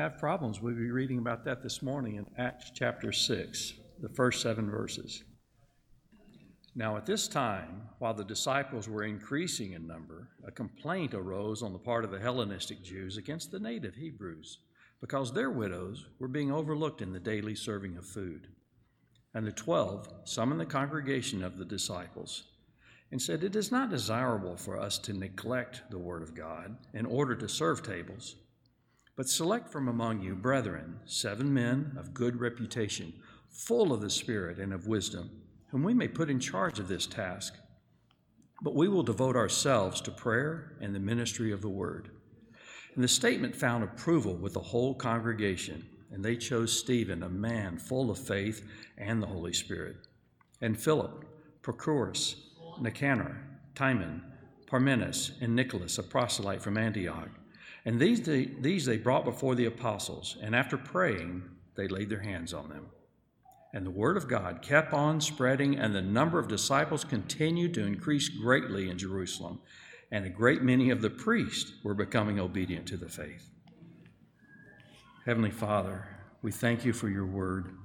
have problems. We'll be reading about that this morning in Acts chapter 6, the first seven verses. Now, at this time, while the disciples were increasing in number, a complaint arose on the part of the Hellenistic Jews against the native Hebrews, because their widows were being overlooked in the daily serving of food. And the twelve summoned the congregation of the disciples and said, It is not desirable for us to neglect the Word of God in order to serve tables, but select from among you, brethren, seven men of good reputation, full of the Spirit and of wisdom, whom we may put in charge of this task. But we will devote ourselves to prayer and the ministry of the Word. And the statement found approval with the whole congregation, and they chose Stephen, a man full of faith and the Holy Spirit, and Philip, Prochorus, Nicanor, Timon, Parmenas, and Nicholas, a proselyte from Antioch. And these they, these they brought before the apostles, and after praying, they laid their hands on them. And the word of God kept on spreading, and the number of disciples continued to increase greatly in Jerusalem, and a great many of the priests were becoming obedient to the faith. Heavenly Father, we thank you for your word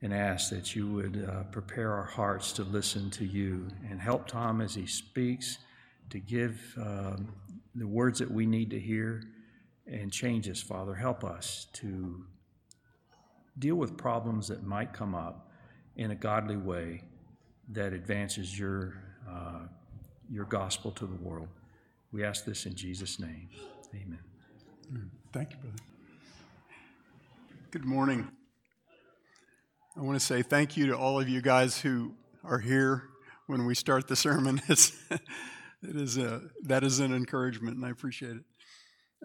and ask that you would uh, prepare our hearts to listen to you and help Tom as he speaks to give um, the words that we need to hear and change us, Father. Help us to deal with problems that might come up in a godly way that advances your, uh, your gospel to the world. We ask this in Jesus' name. Amen. Thank you, brother. Good morning. I want to say thank you to all of you guys who are here when we start the sermon. It's, a, that is an encouragement, and I appreciate it.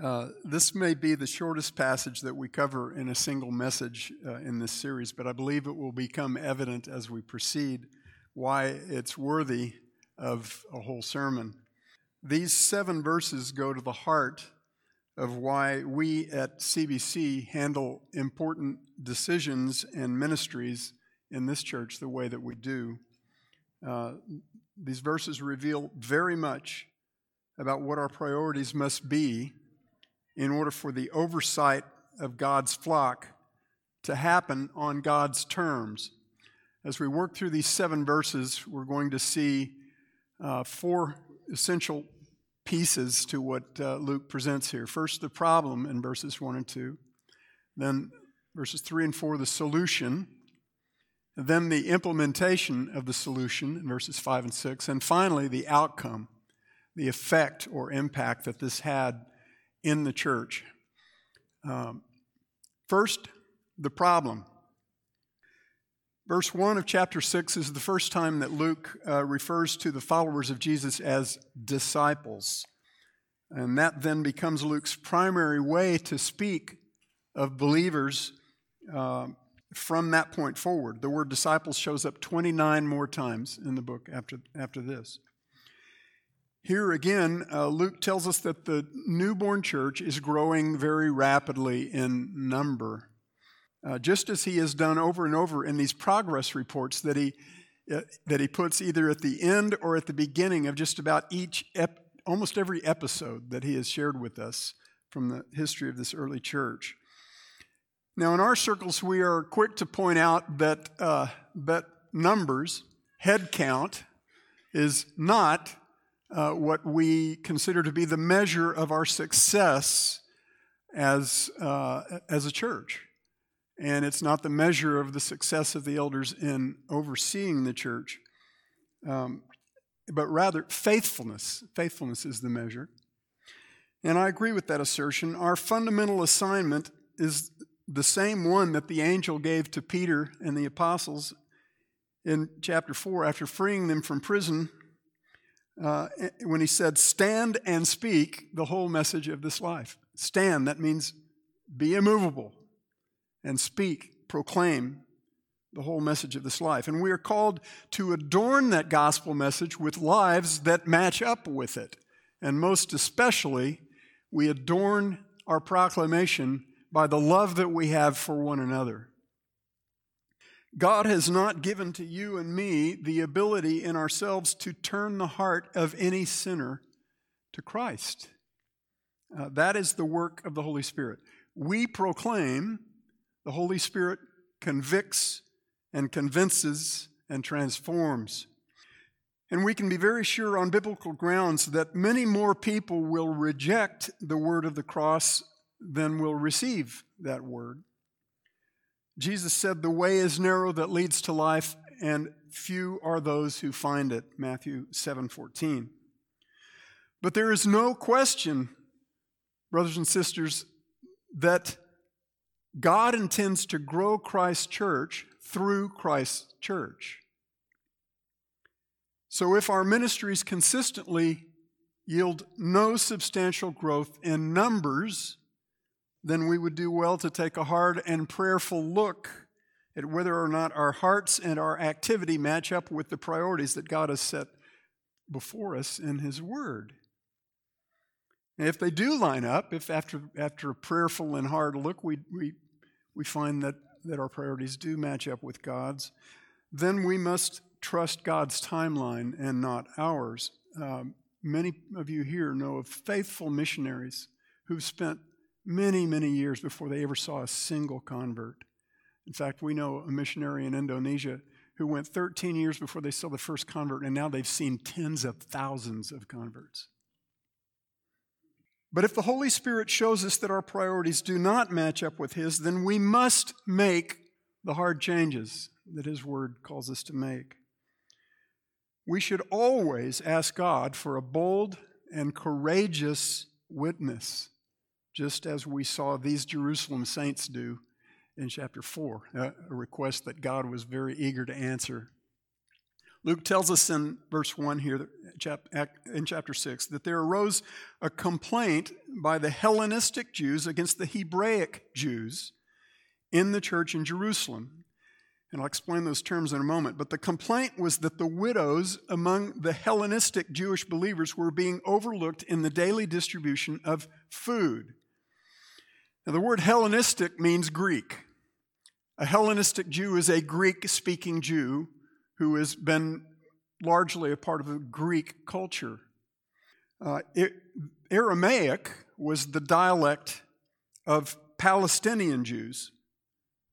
Uh, this may be the shortest passage that we cover in a single message uh, in this series, but I believe it will become evident as we proceed why it's worthy of a whole sermon. These seven verses go to the heart of why we at CBC handle important decisions and ministries in this church the way that we do. Uh, these verses reveal very much about what our priorities must be in order for the oversight of God's flock to happen on God's terms. As we work through these seven verses, we're going to see uh, four essential pieces to what uh, Luke presents here. First, the problem in verses 1 and 2. Then, verses 3 and 4, the solution. Then, the implementation of the solution in verses 5 and 6. And finally, the outcome, the effect or impact that this had in the church. Um, first, the problem. Verse 1 of chapter 6 is the first time that Luke uh, refers to the followers of Jesus as disciples. And that then becomes Luke's primary way to speak of believers uh, from that point forward. The word disciples shows up 29 more times in the book after, after this. Here again, uh, Luke tells us that the newborn church is growing very rapidly in number uh, just as he has done over and over in these progress reports that he, uh, that he puts either at the end or at the beginning of just about each, ep- almost every episode that he has shared with us from the history of this early church. Now, in our circles, we are quick to point out that, uh, that numbers, head count, is not uh, what we consider to be the measure of our success as, uh, as a church and it's not the measure of the success of the elders in overseeing the church, um, but rather faithfulness. Faithfulness is the measure. And I agree with that assertion. Our fundamental assignment is the same one that the angel gave to Peter and the apostles in chapter 4 after freeing them from prison uh, when he said, Stand and speak the whole message of this life. Stand, that means be immovable and speak, proclaim the whole message of this life. And we are called to adorn that gospel message with lives that match up with it. And most especially, we adorn our proclamation by the love that we have for one another. God has not given to you and me the ability in ourselves to turn the heart of any sinner to Christ. Uh, that is the work of the Holy Spirit. we proclaim, the Holy Spirit convicts and convinces and transforms. And we can be very sure on biblical grounds that many more people will reject the word of the cross than will receive that word. Jesus said, The way is narrow that leads to life, and few are those who find it. Matthew 7 14. But there is no question, brothers and sisters, that God intends to grow Christ's church through Christ's church. So if our ministries consistently yield no substantial growth in numbers, then we would do well to take a hard and prayerful look at whether or not our hearts and our activity match up with the priorities that God has set before us in His Word. And if they do line up, if after, after a prayerful and hard look we, we, we find that, that our priorities do match up with God's, then we must trust God's timeline and not ours. Um, many of you here know of faithful missionaries who've spent many, many years before they ever saw a single convert. In fact, we know a missionary in Indonesia who went 13 years before they saw the first convert, and now they've seen tens of thousands of converts. But if the Holy Spirit shows us that our priorities do not match up with His, then we must make the hard changes that His Word calls us to make. We should always ask God for a bold and courageous witness just as we saw these Jerusalem saints do in chapter 4, uh, a request that God was very eager to answer. Luke tells us in verse 1 here, in chapter 6, that there arose a complaint by the Hellenistic Jews against the Hebraic Jews in the church in Jerusalem. And I'll explain those terms in a moment. But the complaint was that the widows among the Hellenistic Jewish believers were being overlooked in the daily distribution of food. Now, the word Hellenistic means Greek. A Hellenistic Jew is a Greek speaking Jew who has been largely a part of the Greek culture. Uh, it, Aramaic was the dialect of Palestinian Jews,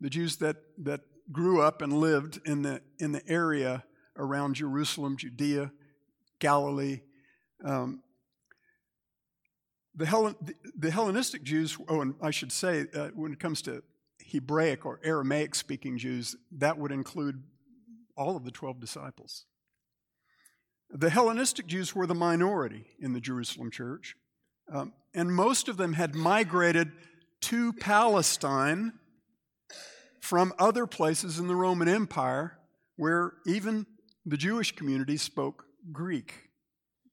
the Jews that, that grew up and lived in the, in the area around Jerusalem, Judea, Galilee, um, the, Hellen, the, Hellenistic Jews, oh, and I should say, uh, when it comes to Hebraic or Aramaic speaking Jews, that would include all of the 12 disciples. The Hellenistic Jews were the minority in the Jerusalem church, um, and most of them had migrated to Palestine from other places in the Roman Empire where even the Jewish community spoke Greek.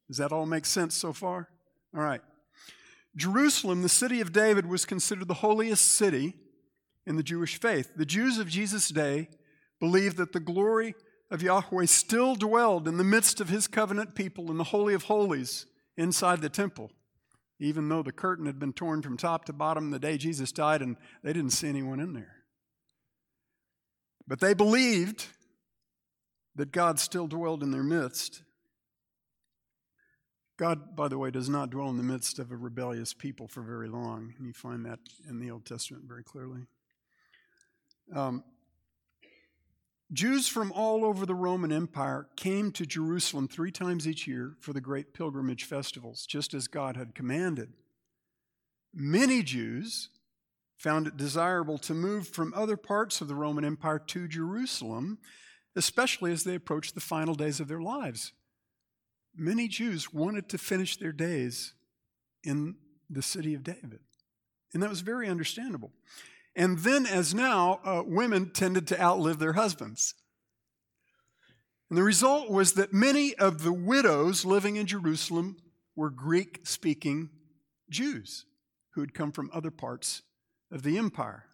Does that all make sense so far? All right. Jerusalem, the city of David, was considered the holiest city in the Jewish faith. The Jews of Jesus' day believed that the glory of Yahweh still dwelled in the midst of his covenant people in the Holy of Holies inside the temple, even though the curtain had been torn from top to bottom the day Jesus died and they didn't see anyone in there. But they believed that God still dwelled in their midst. God, by the way, does not dwell in the midst of a rebellious people for very long. And you find that in the Old Testament very clearly. Um, Jews from all over the Roman Empire came to Jerusalem three times each year for the great pilgrimage festivals, just as God had commanded. Many Jews found it desirable to move from other parts of the Roman Empire to Jerusalem, especially as they approached the final days of their lives many Jews wanted to finish their days in the city of David. And that was very understandable. And then, as now, uh, women tended to outlive their husbands. And the result was that many of the widows living in Jerusalem were Greek speaking Jews who had come from other parts of the empire.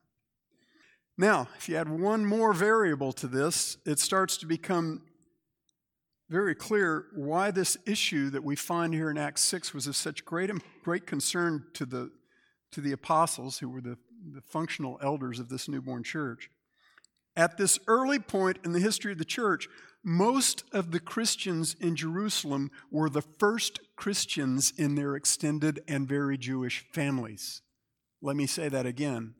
Now, if you add one more variable to this, it starts to become very clear why this issue that we find here in Acts 6 was of such great, great concern to the, to the apostles, who were the, the functional elders of this newborn church. At this early point in the history of the church, most of the Christians in Jerusalem were the first Christians in their extended and very Jewish families. Let me say that again.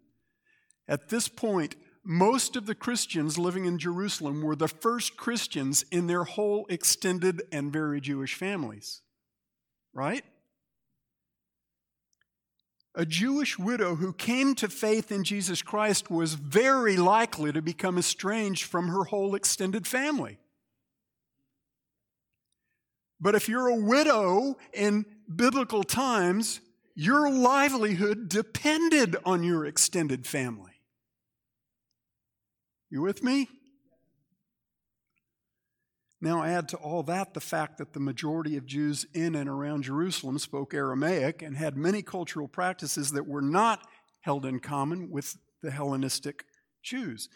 At this point, most of the Christians living in Jerusalem were the first Christians in their whole extended and very Jewish families. Right? A Jewish widow who came to faith in Jesus Christ was very likely to become estranged from her whole extended family. But if you're a widow in biblical times, your livelihood depended on your extended family. You with me? Now, add to all that the fact that the majority of Jews in and around Jerusalem spoke Aramaic and had many cultural practices that were not held in common with the Hellenistic Jews.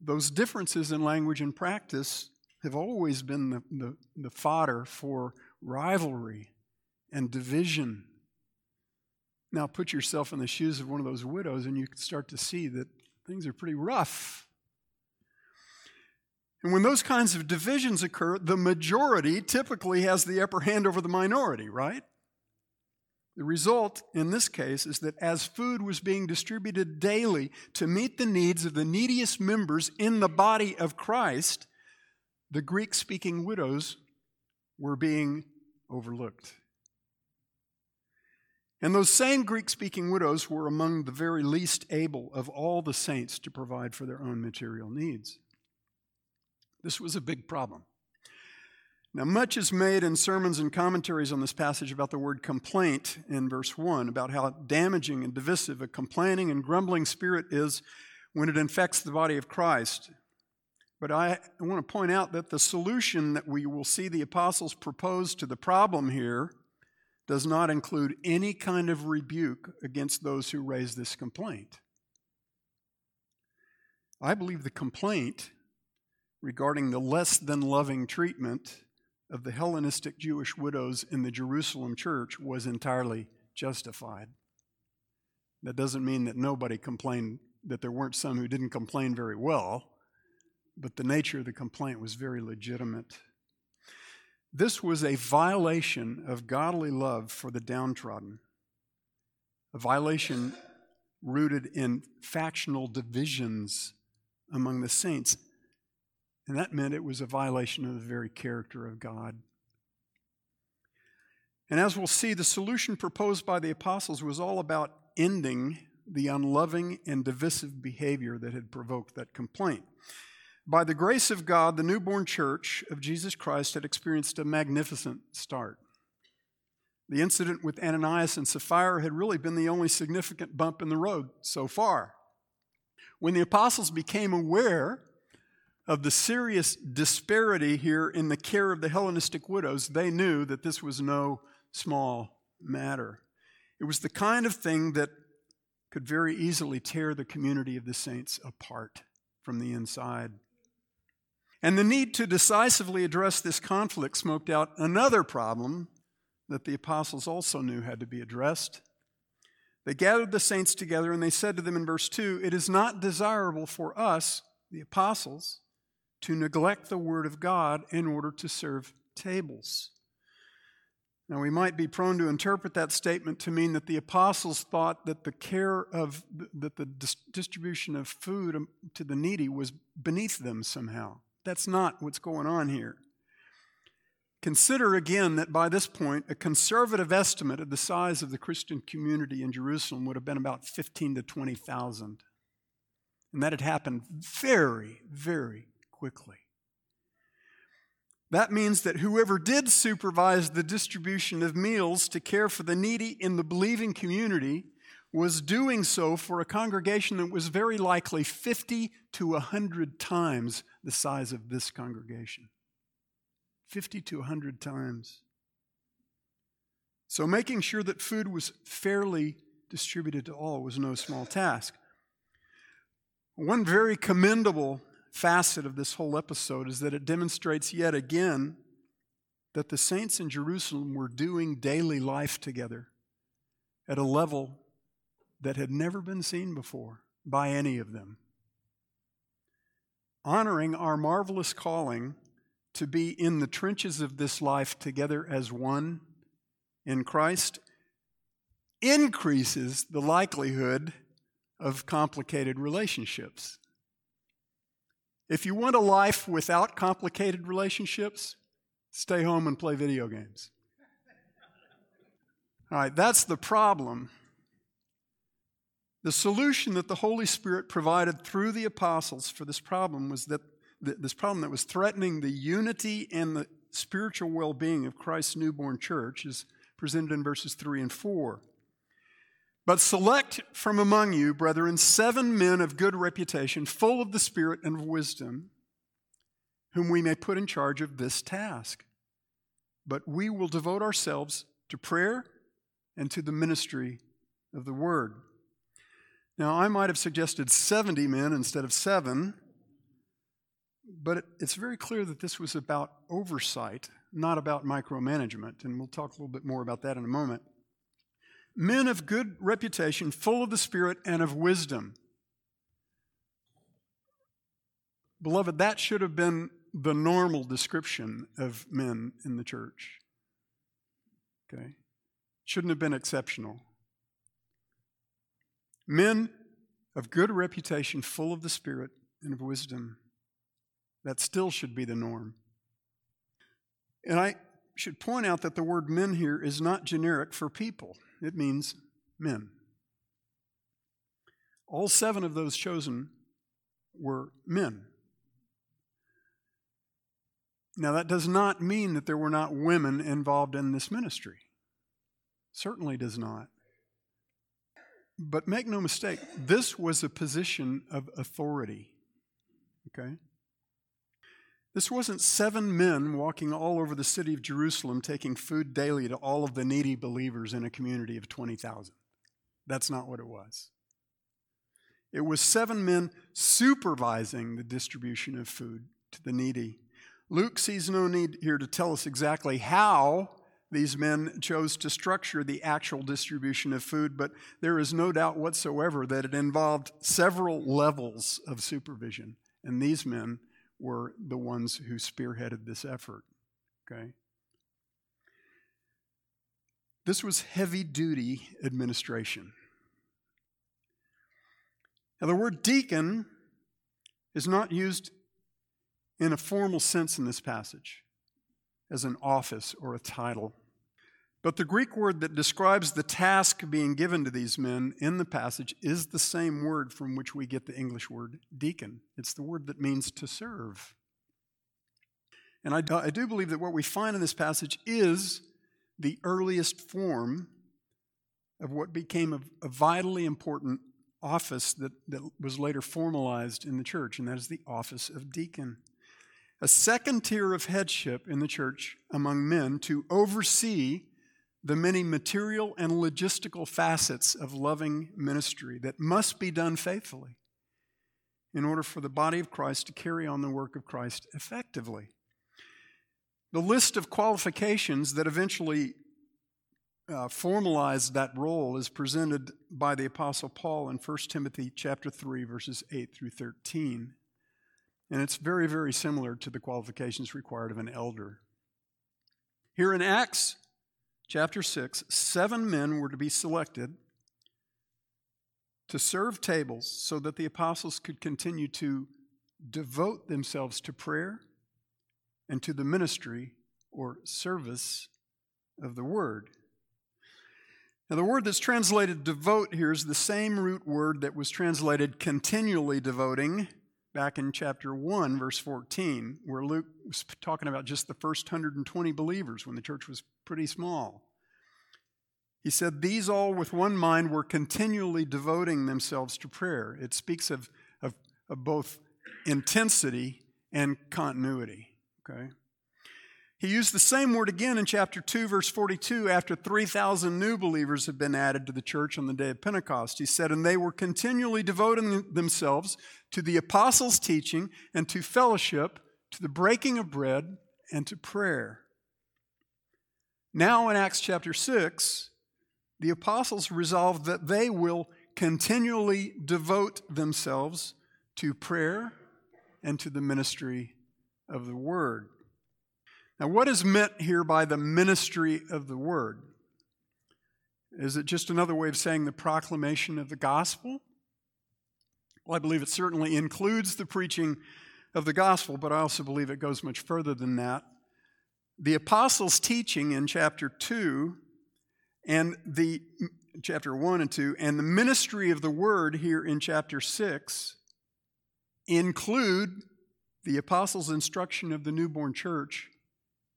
Those differences in language and practice have always been the, the, the fodder for rivalry and division. Now, put yourself in the shoes of one of those widows, and you can start to see that things are pretty rough and when those kinds of divisions occur, the majority typically has the upper hand over the minority, right? The result in this case is that as food was being distributed daily to meet the needs of the neediest members in the body of Christ, the Greek speaking widows were being overlooked. And those same Greek speaking widows were among the very least able of all the saints to provide for their own material needs. This was a big problem. Now, much is made in sermons and commentaries on this passage about the word complaint in verse 1, about how damaging and divisive a complaining and grumbling spirit is when it infects the body of Christ. But I want to point out that the solution that we will see the apostles propose to the problem here does not include any kind of rebuke against those who raise this complaint. I believe the complaint regarding the less than loving treatment of the Hellenistic Jewish widows in the Jerusalem church was entirely justified. That doesn't mean that nobody complained, that there weren't some who didn't complain very well, but the nature of the complaint was very legitimate. This was a violation of godly love for the downtrodden, a violation rooted in factional divisions among the saints. And that meant it was a violation of the very character of God. And as we'll see, the solution proposed by the apostles was all about ending the unloving and divisive behavior that had provoked that complaint. By the grace of God, the newborn church of Jesus Christ had experienced a magnificent start. The incident with Ananias and Sapphira had really been the only significant bump in the road so far. When the apostles became aware of the serious disparity here in the care of the Hellenistic widows, they knew that this was no small matter. It was the kind of thing that could very easily tear the community of the saints apart from the inside. And the need to decisively address this conflict smoked out another problem that the apostles also knew had to be addressed. They gathered the saints together and they said to them in verse 2 It is not desirable for us, the apostles, to neglect the Word of God in order to serve tables. Now, we might be prone to interpret that statement to mean that the apostles thought that the care of, that the distribution of food um, to the needy was beneath them somehow. That's not what's going on here. Consider again that by this point, a conservative estimate of the size of the Christian community in Jerusalem would have been about 15 to 20,000. And that had happened very, very quickly. That means that whoever did supervise the distribution of meals to care for the needy in the believing community was doing so for a congregation that was very likely 50 to 100 times the size of this congregation. 50 to 100 times. So making sure that food was fairly distributed to all was no small task. One very commendable facet of this whole episode is that it demonstrates yet again that the saints in Jerusalem were doing daily life together at a level that had never been seen before by any of them. Honoring our marvelous calling to be in the trenches of this life together as one in Christ increases the likelihood of complicated relationships. If you want a life without complicated relationships, stay home and play video games. All right, that's the problem. The solution that the Holy Spirit provided through the apostles for this problem was that this problem that was threatening the unity and the spiritual well being of Christ's newborn church is presented in verses 3 and 4. But select from among you, brethren, seven men of good reputation, full of the Spirit and of wisdom, whom we may put in charge of this task. But we will devote ourselves to prayer and to the ministry of the word. Now, I might have suggested 70 men instead of seven, but it's very clear that this was about oversight, not about micromanagement, and we'll talk a little bit more about that in a moment men of good reputation, full of the Spirit and of wisdom. Beloved, that should have been the normal description of men in the church. Okay? Shouldn't have been exceptional. Men of good reputation, full of the Spirit and of wisdom. That still should be the norm. And I should point out that the word men here is not generic for people it means men. All seven of those chosen were men. Now, that does not mean that there were not women involved in this ministry. Certainly does not. But make no mistake, this was a position of authority. Okay? This wasn't seven men walking all over the city of Jerusalem taking food daily to all of the needy believers in a community of 20,000. That's not what it was. It was seven men supervising the distribution of food to the needy. Luke sees no need here to tell us exactly how these men chose to structure the actual distribution of food, but there is no doubt whatsoever that it involved several levels of supervision. And these men were the ones who spearheaded this effort. Okay? This was heavy duty administration. Now, the word deacon is not used in a formal sense in this passage as an office or a title. But the Greek word that describes the task being given to these men in the passage is the same word from which we get the English word deacon. It's the word that means to serve. And I, I do believe that what we find in this passage is the earliest form of what became a, a vitally important office that, that was later formalized in the church, and that is the office of deacon. A second tier of headship in the church among men to oversee the many material and logistical facets of loving ministry that must be done faithfully in order for the body of Christ to carry on the work of Christ effectively. The list of qualifications that eventually uh, formalized that role is presented by the apostle Paul in 1 Timothy chapter 3 verses 8 through 13. And it's very very similar to the qualifications required of an elder. Here in Acts chapter 6, seven men were to be selected to serve tables so that the apostles could continue to devote themselves to prayer and to the ministry or service of the word. Now, the word that's translated devote here is the same root word that was translated continually devoting back in chapter 1, verse 14, where Luke was talking about just the first 120 believers when the church was pretty small. He said, These all with one mind were continually devoting themselves to prayer. It speaks of, of, of both intensity and continuity. Okay? He used the same word again in chapter 2, verse 42, after 3,000 new believers had been added to the church on the day of Pentecost. He said, And they were continually devoting themselves to the apostles' teaching and to fellowship, to the breaking of bread, and to prayer. Now in Acts chapter 6, the apostles resolved that they will continually devote themselves to prayer and to the ministry of the word. Now, what is meant here by the ministry of the word? Is it just another way of saying the proclamation of the gospel? Well, I believe it certainly includes the preaching of the gospel, but I also believe it goes much further than that. The apostles' teaching in chapter 2 and the chapter 1 and 2 and the ministry of the word here in chapter 6 include the apostles' instruction of the newborn church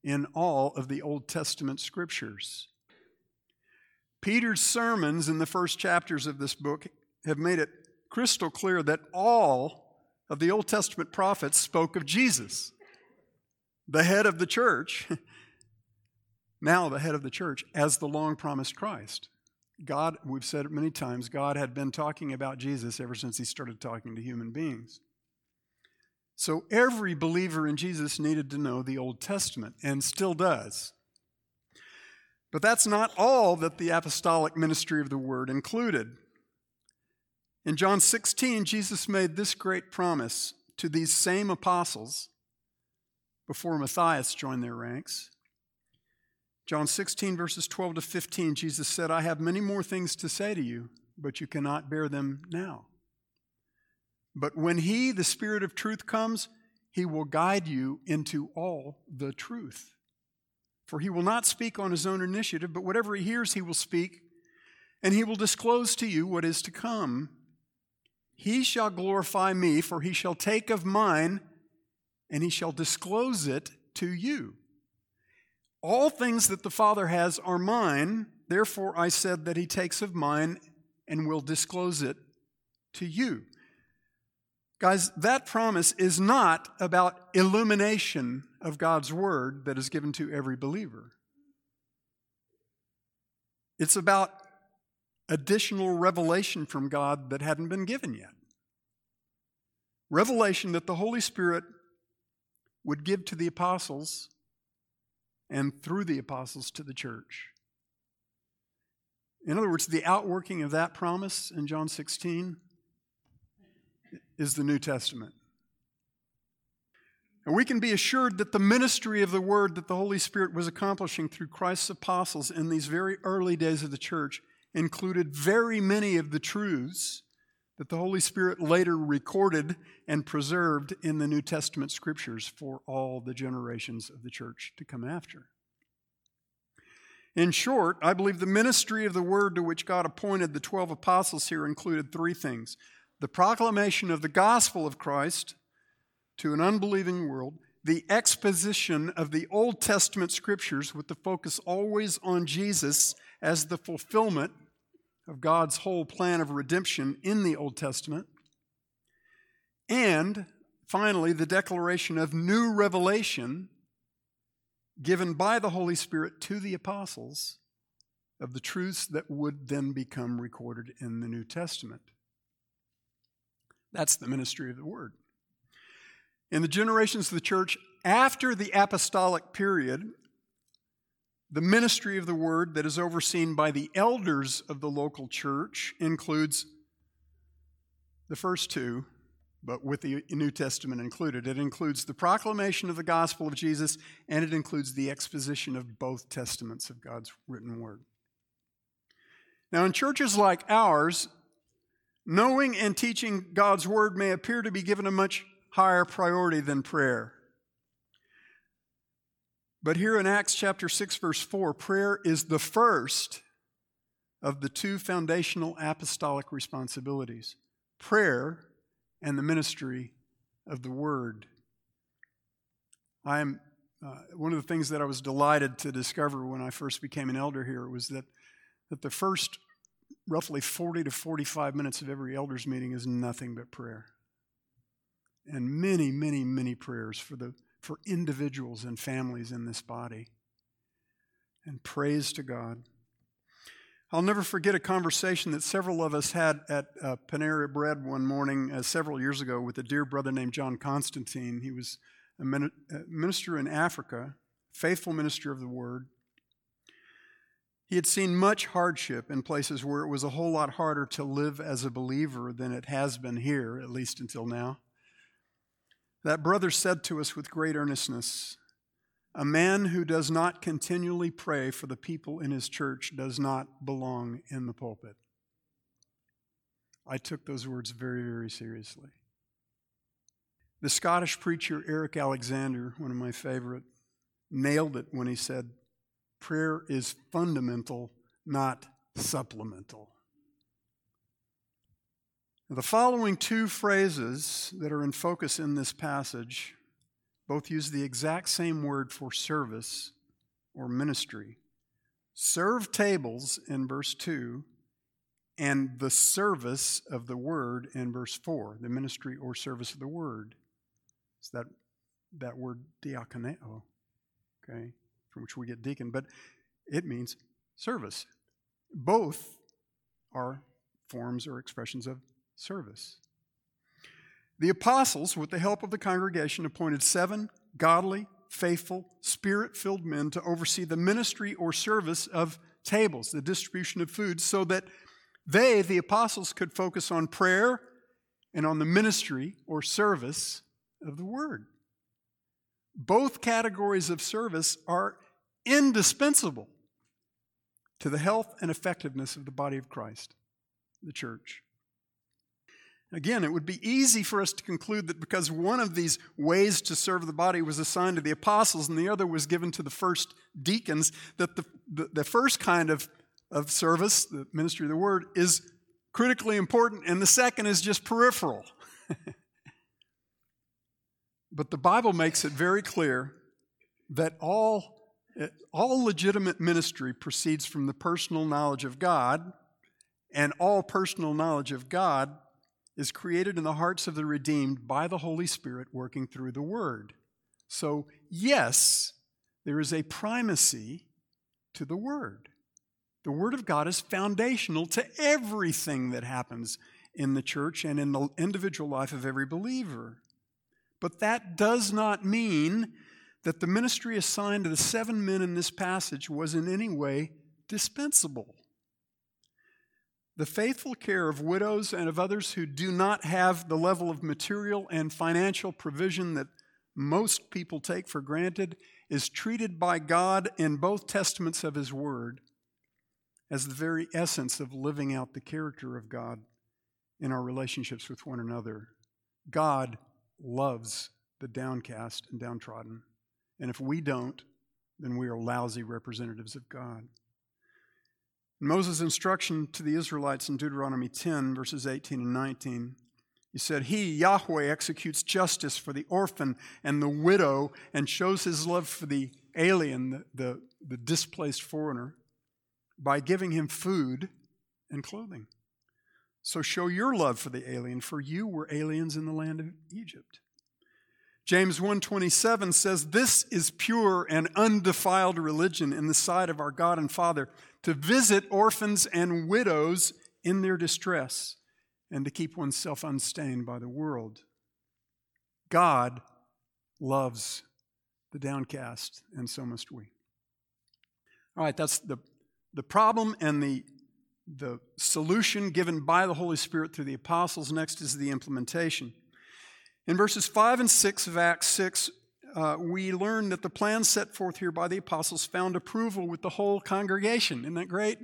in all of the Old Testament scriptures. Peter's sermons in the first chapters of this book have made it crystal clear that all of the Old Testament prophets spoke of Jesus, the head of the church, now the head of the church, as the long promised Christ. God, we've said it many times, God had been talking about Jesus ever since he started talking to human beings. So every believer in Jesus needed to know the Old Testament and still does. But that's not all that the apostolic ministry of the word included. In John 16, Jesus made this great promise to these same apostles before Matthias joined their ranks. John 16, verses 12 to 15, Jesus said, I have many more things to say to you, but you cannot bear them now. But when He, the Spirit of truth, comes, He will guide you into all the truth. For He will not speak on His own initiative, but whatever He hears, He will speak, and He will disclose to you what is to come. He shall glorify me, for He shall take of mine, and He shall disclose it to you. All things that the Father has are mine, therefore I said that He takes of mine and will disclose it to you. Guys, that promise is not about illumination of God's word that is given to every believer. It's about additional revelation from God that hadn't been given yet. Revelation that the Holy Spirit would give to the apostles and through the apostles to the church. In other words, the outworking of that promise in John 16 is the New Testament. And we can be assured that the ministry of the word that the Holy Spirit was accomplishing through Christ's apostles in these very early days of the church included very many of the truths that the Holy Spirit later recorded and preserved in the New Testament scriptures for all the generations of the church to come after. In short, I believe the ministry of the word to which God appointed the 12 apostles here included three things the proclamation of the gospel of Christ to an unbelieving world, the exposition of the Old Testament scriptures with the focus always on Jesus as the fulfillment of God's whole plan of redemption in the Old Testament, and finally, the declaration of new revelation given by the Holy Spirit to the apostles of the truths that would then become recorded in the New Testament. That's the ministry of the word. In the generations of the church after the apostolic period, the ministry of the word that is overseen by the elders of the local church includes the first two, but with the New Testament included. It includes the proclamation of the gospel of Jesus, and it includes the exposition of both testaments of God's written word. Now, in churches like ours, knowing and teaching God's word may appear to be given a much higher priority than prayer. But here in Acts chapter 6, verse 4, prayer is the first of the two foundational apostolic responsibilities prayer and the ministry of the word. I am uh, one of the things that I was delighted to discover when I first became an elder here was that, that the first roughly 40 to 45 minutes of every elders meeting is nothing but prayer. And many, many, many prayers for, the, for individuals and families in this body. And praise to God. I'll never forget a conversation that several of us had at uh, Panera Bread one morning uh, several years ago with a dear brother named John Constantine. He was a minister in Africa, faithful minister of the word. He had seen much hardship in places where it was a whole lot harder to live as a believer than it has been here, at least until now. That brother said to us with great earnestness, A man who does not continually pray for the people in his church does not belong in the pulpit. I took those words very, very seriously. The Scottish preacher Eric Alexander, one of my favorite, nailed it when he said, Prayer is fundamental, not supplemental. The following two phrases that are in focus in this passage both use the exact same word for service or ministry. Serve tables in verse 2 and the service of the word in verse 4, the ministry or service of the word. It's that, that word diakoneo, okay, from which we get deacon, but it means service. Both are forms or expressions of service. The apostles, with the help of the congregation, appointed seven godly, faithful, spirit filled men to oversee the ministry or service of tables, the distribution of food, so that they, the apostles, could focus on prayer and on the ministry or service of the word. Both categories of service are indispensable to the health and effectiveness of the body of Christ, the church. Again, it would be easy for us to conclude that because one of these ways to serve the body was assigned to the apostles and the other was given to the first deacons, that the, the, the first kind of, of service, the ministry of the word, is critically important, and the second is just peripheral. but the Bible makes it very clear that all, all legitimate ministry proceeds from the personal knowledge of God, and all personal knowledge of God is created in the hearts of the redeemed by the Holy Spirit working through the Word. So, yes, there is a primacy to the Word. The Word of God is foundational to everything that happens in the church and in the individual life of every believer. But that does not mean that the ministry assigned to the seven men in this passage was in any way dispensable the faithful care of widows and of others who do not have the level of material and financial provision that most people take for granted is treated by God in both testaments of His Word as the very essence of living out the character of God in our relationships with one another. God loves the downcast and downtrodden. And if we don't, then we are lousy representatives of God. Moses' instruction to the Israelites in Deuteronomy 10, verses 18 and 19, he said, He, Yahweh, executes justice for the orphan and the widow and shows his love for the alien, the, the, the displaced foreigner, by giving him food and clothing. So show your love for the alien, for you were aliens in the land of Egypt. James 1:27 says this is pure and undefiled religion in the sight of our God and Father to visit orphans and widows in their distress and to keep oneself unstained by the world. God loves the downcast, and so must we. All right, that's the, the problem and the, the solution given by the Holy Spirit through the apostles. Next is the implementation. In verses 5 and 6 of Acts 6, uh, we learn that the plan set forth here by the apostles found approval with the whole congregation. Isn't that great?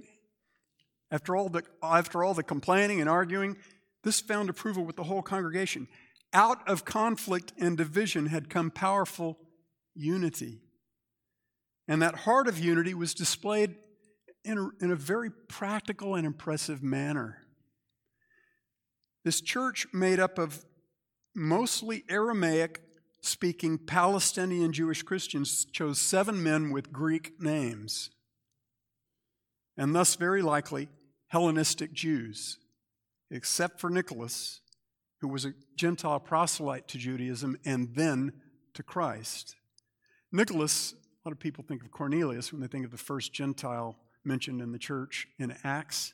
After all the, after all the complaining and arguing, this found approval with the whole congregation. Out of conflict and division had come powerful unity. And that heart of unity was displayed in a, in a very practical and impressive manner. This church, made up of mostly Aramaic speaking Palestinian Jewish Christians chose seven men with Greek names, and thus very likely Hellenistic Jews, except for Nicholas, who was a Gentile proselyte to Judaism and then to Christ. Nicholas, a lot of people think of Cornelius when they think of the first Gentile mentioned in the church in Acts.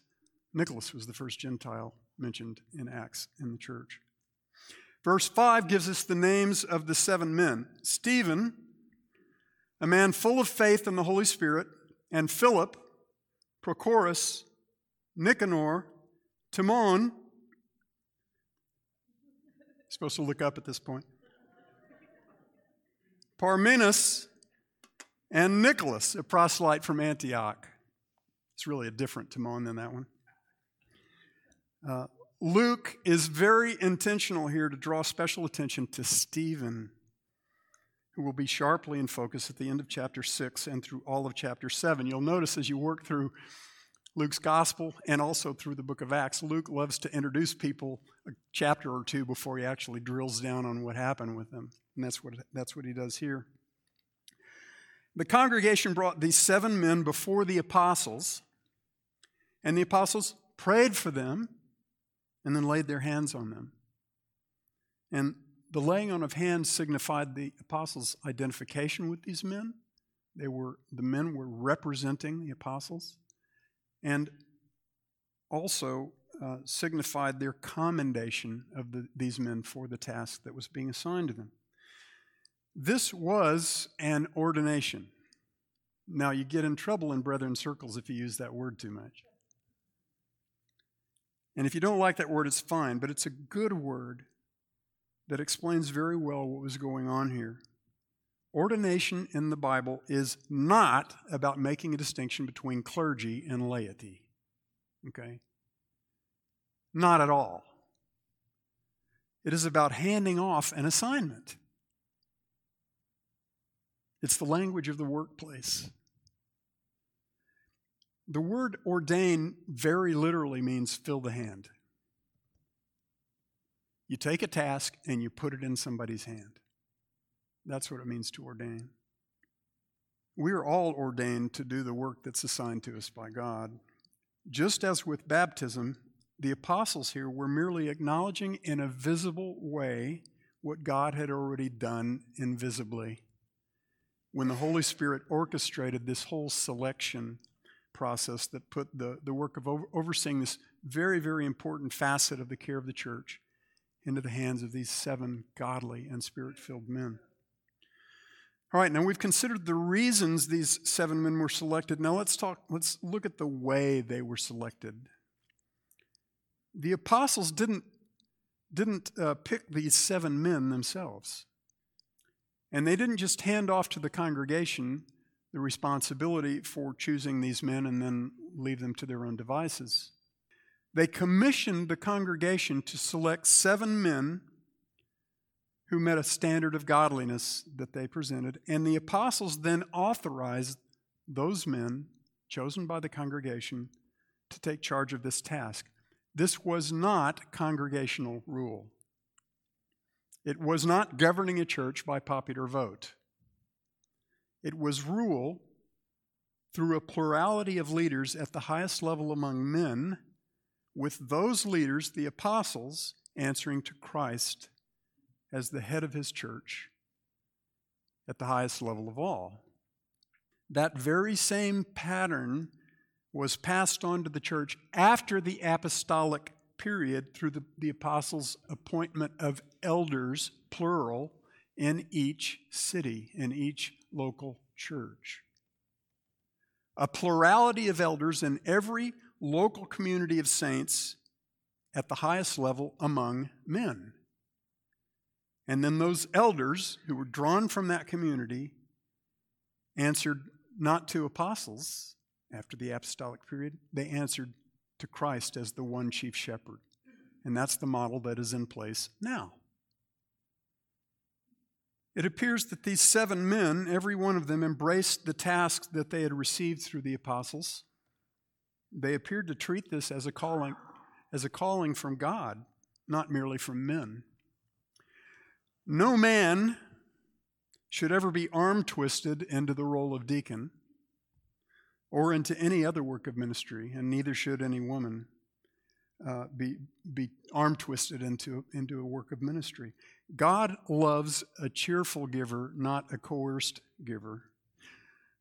Nicholas was the first Gentile mentioned in Acts in the church. Verse 5 gives us the names of the seven men Stephen, a man full of faith in the Holy Spirit, and Philip, Prochorus, Nicanor, Timon. Supposed to look up at this point. Parmenas, and Nicholas, a proselyte from Antioch. It's really a different Timon than that one. Uh, Luke is very intentional here to draw special attention to Stephen, who will be sharply in focus at the end of chapter 6 and through all of chapter 7. You'll notice as you work through Luke's gospel and also through the book of Acts, Luke loves to introduce people a chapter or two before he actually drills down on what happened with them. And that's what, that's what he does here. The congregation brought these seven men before the apostles, and the apostles prayed for them and then laid their hands on them. And the laying on of hands signified the apostles' identification with these men. They were, the men were representing the apostles and also uh, signified their commendation of the, these men for the task that was being assigned to them. This was an ordination. Now, you get in trouble in brethren circles if you use that word too much. And if you don't like that word, it's fine, but it's a good word that explains very well what was going on here. Ordination in the Bible is not about making a distinction between clergy and laity. Okay? Not at all. It is about handing off an assignment. It's the language of the workplace. The word ordain very literally means fill the hand. You take a task and you put it in somebody's hand. That's what it means to ordain. We are all ordained to do the work that's assigned to us by God. Just as with baptism, the apostles here were merely acknowledging in a visible way what God had already done invisibly. When the Holy Spirit orchestrated this whole selection process that put the, the work of over, overseeing this very, very important facet of the care of the church into the hands of these seven godly and spirit filled men. All right, now we've considered the reasons these seven men were selected. Now let's talk, let's look at the way they were selected. The apostles didn't, didn't uh, pick these seven men themselves. And they didn't just hand off to the congregation the responsibility for choosing these men and then leave them to their own devices. They commissioned the congregation to select seven men who met a standard of godliness that they presented, and the apostles then authorized those men chosen by the congregation to take charge of this task. This was not congregational rule. It was not governing a church by popular vote. It was rule through a plurality of leaders at the highest level among men, with those leaders, the apostles, answering to Christ as the head of his church at the highest level of all. That very same pattern was passed on to the church after the apostolic period through the, the apostles' appointment of elders, plural, in each city, in each local church. A plurality of elders in every local community of saints at the highest level among men. And then those elders who were drawn from that community answered not to apostles after the apostolic period, they answered to Christ as the one chief shepherd. And that's the model that is in place now. It appears that these seven men, every one of them, embraced the tasks that they had received through the apostles. They appeared to treat this as a calling, as a calling from God, not merely from men. No man should ever be arm twisted into the role of deacon or into any other work of ministry, and neither should any woman uh, be, be arm twisted into, into a work of ministry. God loves a cheerful giver, not a coerced giver.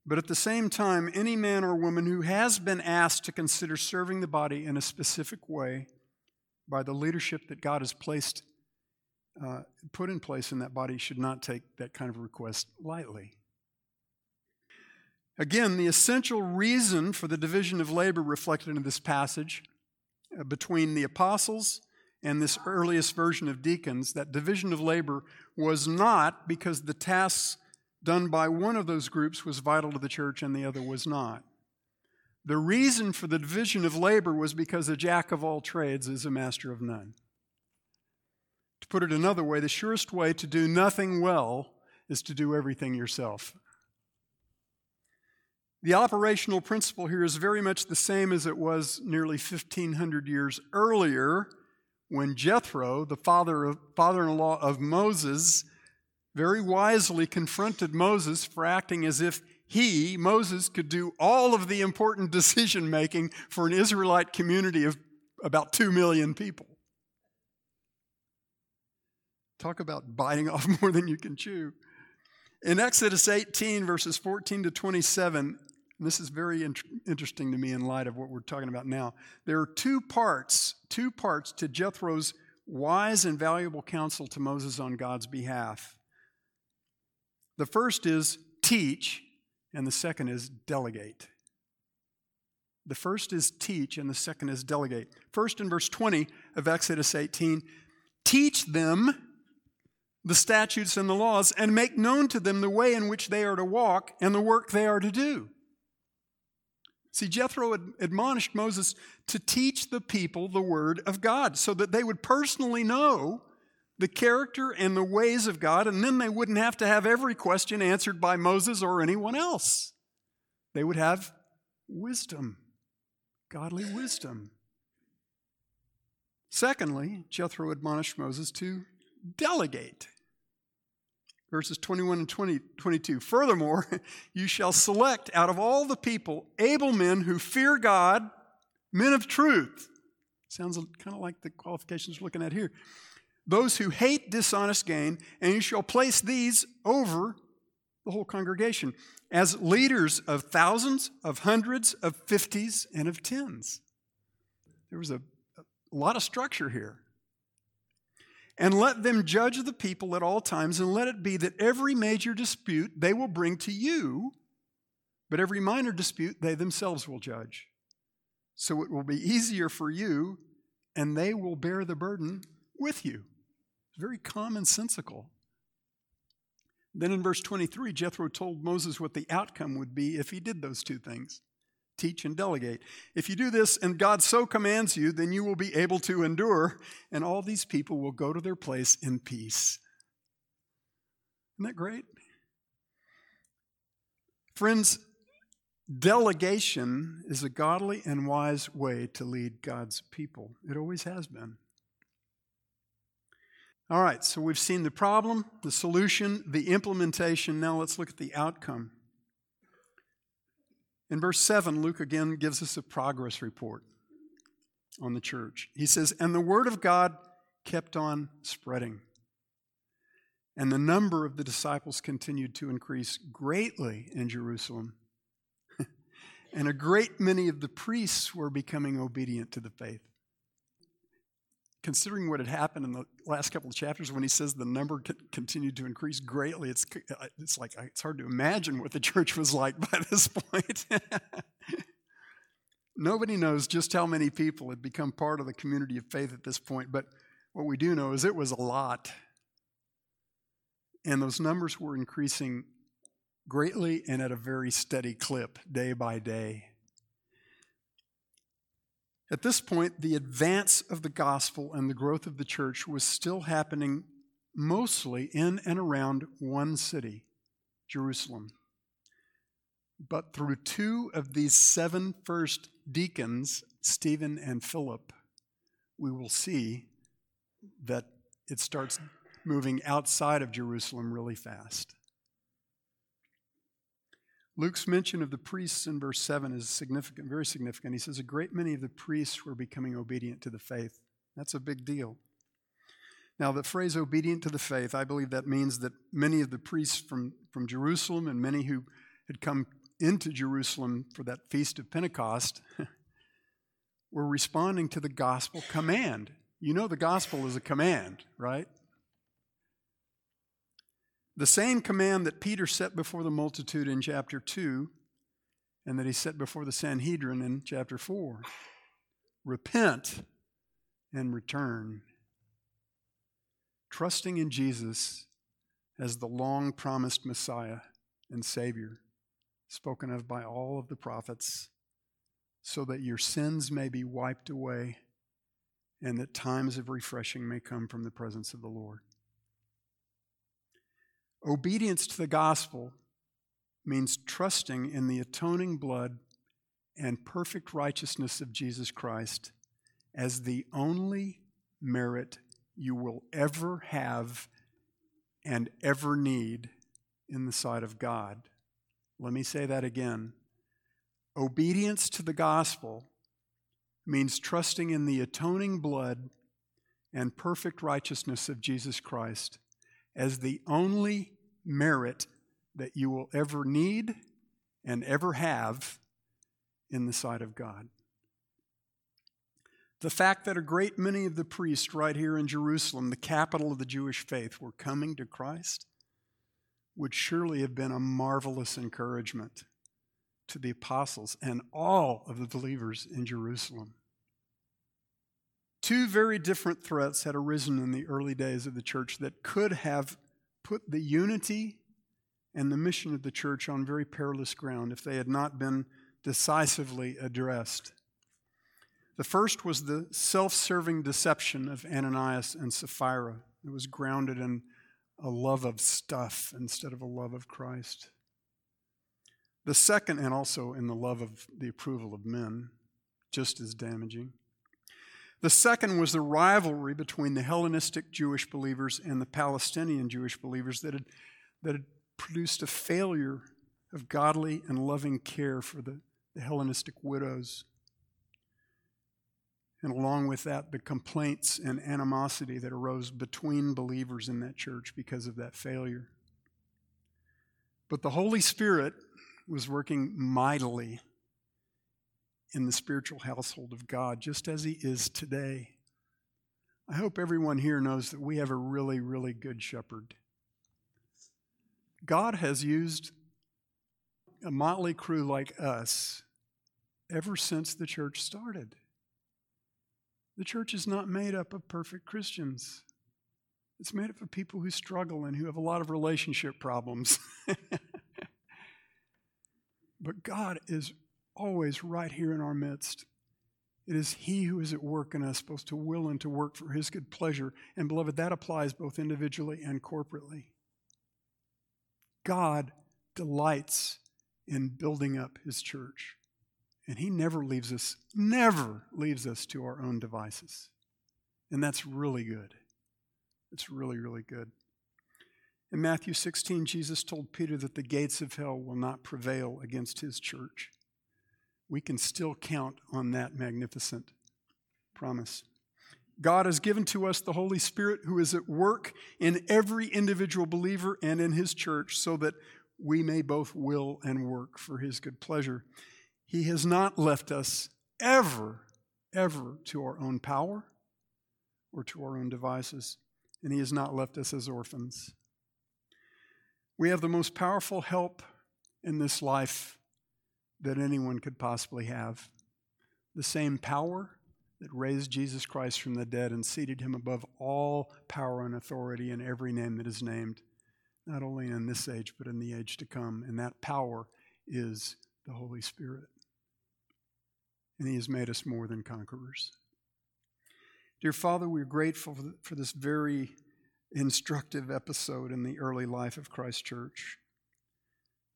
But at the same time, any man or woman who has been asked to consider serving the body in a specific way by the leadership that God has placed uh, put in place in that body should not take that kind of request lightly. Again, the essential reason for the division of labor reflected in this passage uh, between the apostles and this earliest version of deacons, that division of labor was not because the tasks done by one of those groups was vital to the church and the other was not. The reason for the division of labor was because a jack of all trades is a master of none. To put it another way, the surest way to do nothing well is to do everything yourself. The operational principle here is very much the same as it was nearly 1,500 years earlier when Jethro, the father, in law of Moses, very wisely confronted Moses for acting as if he, Moses, could do all of the important decision making for an Israelite community of about 2 million people. Talk about biting off more than you can chew. In Exodus 18, verses 14 to 27, this is very in- interesting to me in light of what we're talking about now. There are two parts, two parts to Jethro's wise and valuable counsel to Moses on God's behalf. The first is teach, and the second is delegate. The first is teach, and the second is delegate. First, in verse 20 of Exodus 18, teach them the statutes and the laws, and make known to them the way in which they are to walk and the work they are to do. See, Jethro admonished Moses to teach the people the word of God so that they would personally know the character and the ways of God, and then they wouldn't have to have every question answered by Moses or anyone else. They would have wisdom, godly wisdom. Secondly, Jethro admonished Moses to delegate. Verses 21 and 20, 22. Furthermore, you shall select out of all the people able men who fear God, men of truth. Sounds kind of like the qualifications we're looking at here. Those who hate dishonest gain, and you shall place these over the whole congregation as leaders of thousands, of hundreds, of fifties, and of tens. There was a, a lot of structure here. And let them judge the people at all times, and let it be that every major dispute they will bring to you, but every minor dispute they themselves will judge. So it will be easier for you, and they will bear the burden with you. Very commonsensical. Then in verse 23, Jethro told Moses what the outcome would be if he did those two things teach, and delegate. If you do this and God so commands you, then you will be able to endure, and all these people will go to their place in peace. Isn't that great? Friends, delegation is a godly and wise way to lead God's people. It always has been. All right, so we've seen the problem, the solution, the implementation. Now let's look at the outcome. In verse 7, Luke again gives us a progress report on the church. He says, And the word of God kept on spreading. And the number of the disciples continued to increase greatly in Jerusalem. and a great many of the priests were becoming obedient to the faith considering what had happened in the last couple of chapters when he says the number continued to increase greatly, it's, uh, it's like it's hard to imagine what the church was like by this point. Nobody knows just how many people had become part of the community of faith at this point, but what we do know is it was a lot. And those numbers were increasing greatly and at a very steady clip day by day. At this point, the advance of the gospel and the growth of the church was still happening mostly in and around one city, Jerusalem. But through two of these seven first deacons, Stephen and Philip, we will see that it starts moving outside of Jerusalem really fast. Luke's mention of the priests in verse 7 is significant, very significant. He says a great many of the priests were becoming obedient to the faith. That's a big deal. Now, the phrase obedient to the faith, I believe that means that many of the priests from, from Jerusalem and many who had come into Jerusalem for that feast of Pentecost were responding to the gospel command. You know, the gospel is a command, right? The same command that Peter set before the multitude in chapter 2 and that he set before the Sanhedrin in chapter 4 repent and return. Trusting in Jesus as the long promised Messiah and Savior, spoken of by all of the prophets, so that your sins may be wiped away and that times of refreshing may come from the presence of the Lord. Obedience to the gospel means trusting in the atoning blood and perfect righteousness of Jesus Christ as the only merit you will ever have and ever need in the sight of God. Let me say that again. Obedience to the gospel means trusting in the atoning blood and perfect righteousness of Jesus Christ as the only merit that you will ever need and ever have in the sight of God. The fact that a great many of the priests right here in Jerusalem, the capital of the Jewish faith, were coming to Christ would surely have been a marvelous encouragement to the apostles and all of the believers in Jerusalem. Two very different threats had arisen in the early days of the church that could have put the unity and the mission of the church on very perilous ground if they had not been decisively addressed. The first was the self serving deception of Ananias and Sapphira. It was grounded in a love of stuff instead of a love of Christ. The second, and also in the love of the approval of men, just as damaging. The second was the rivalry between the Hellenistic Jewish believers and the Palestinian Jewish believers that had, that had produced a failure of godly and loving care for the, the Hellenistic widows. And along with that, the complaints and animosity that arose between believers in that church because of that failure. But the Holy Spirit was working mightily in the spiritual household of God, just as He is today. I hope everyone here knows that we have a really, really good shepherd. God has used a motley crew like us ever since the church started. The church is not made up of perfect Christians. It's made up of people who struggle and who have a lot of relationship problems. but God is always right here in our midst. It is He who is at work in us, both to will and to work for His good pleasure. And, beloved, that applies both individually and corporately. God delights in building up His church. And He never leaves us, never leaves us to our own devices. And that's really good. It's really, really good. In Matthew 16, Jesus told Peter that the gates of hell will not prevail against his church. We can still count on that magnificent promise. God has given to us the Holy Spirit who is at work in every individual believer and in his church so that we may both will and work for his good pleasure. He has not left us ever, ever to our own power or to our own devices, and He has not left us as orphans. We have the most powerful help in this life that anyone could possibly have. The same power that raised Jesus Christ from the dead and seated him above all power and authority in every name that is named, not only in this age, but in the age to come. And that power is the Holy Spirit and He has made us more than conquerors. Dear Father, we're grateful for this very instructive episode in the early life of Christ Church.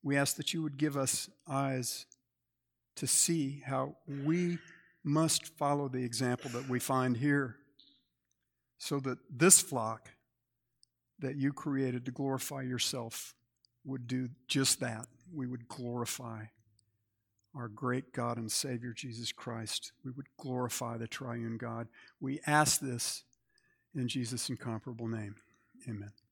We ask that you would give us eyes to see how we must follow the example that we find here so that this flock that you created to glorify yourself would do just that. We would glorify our great God and Savior Jesus Christ. We would glorify the triune God. We ask this in Jesus' incomparable name. Amen.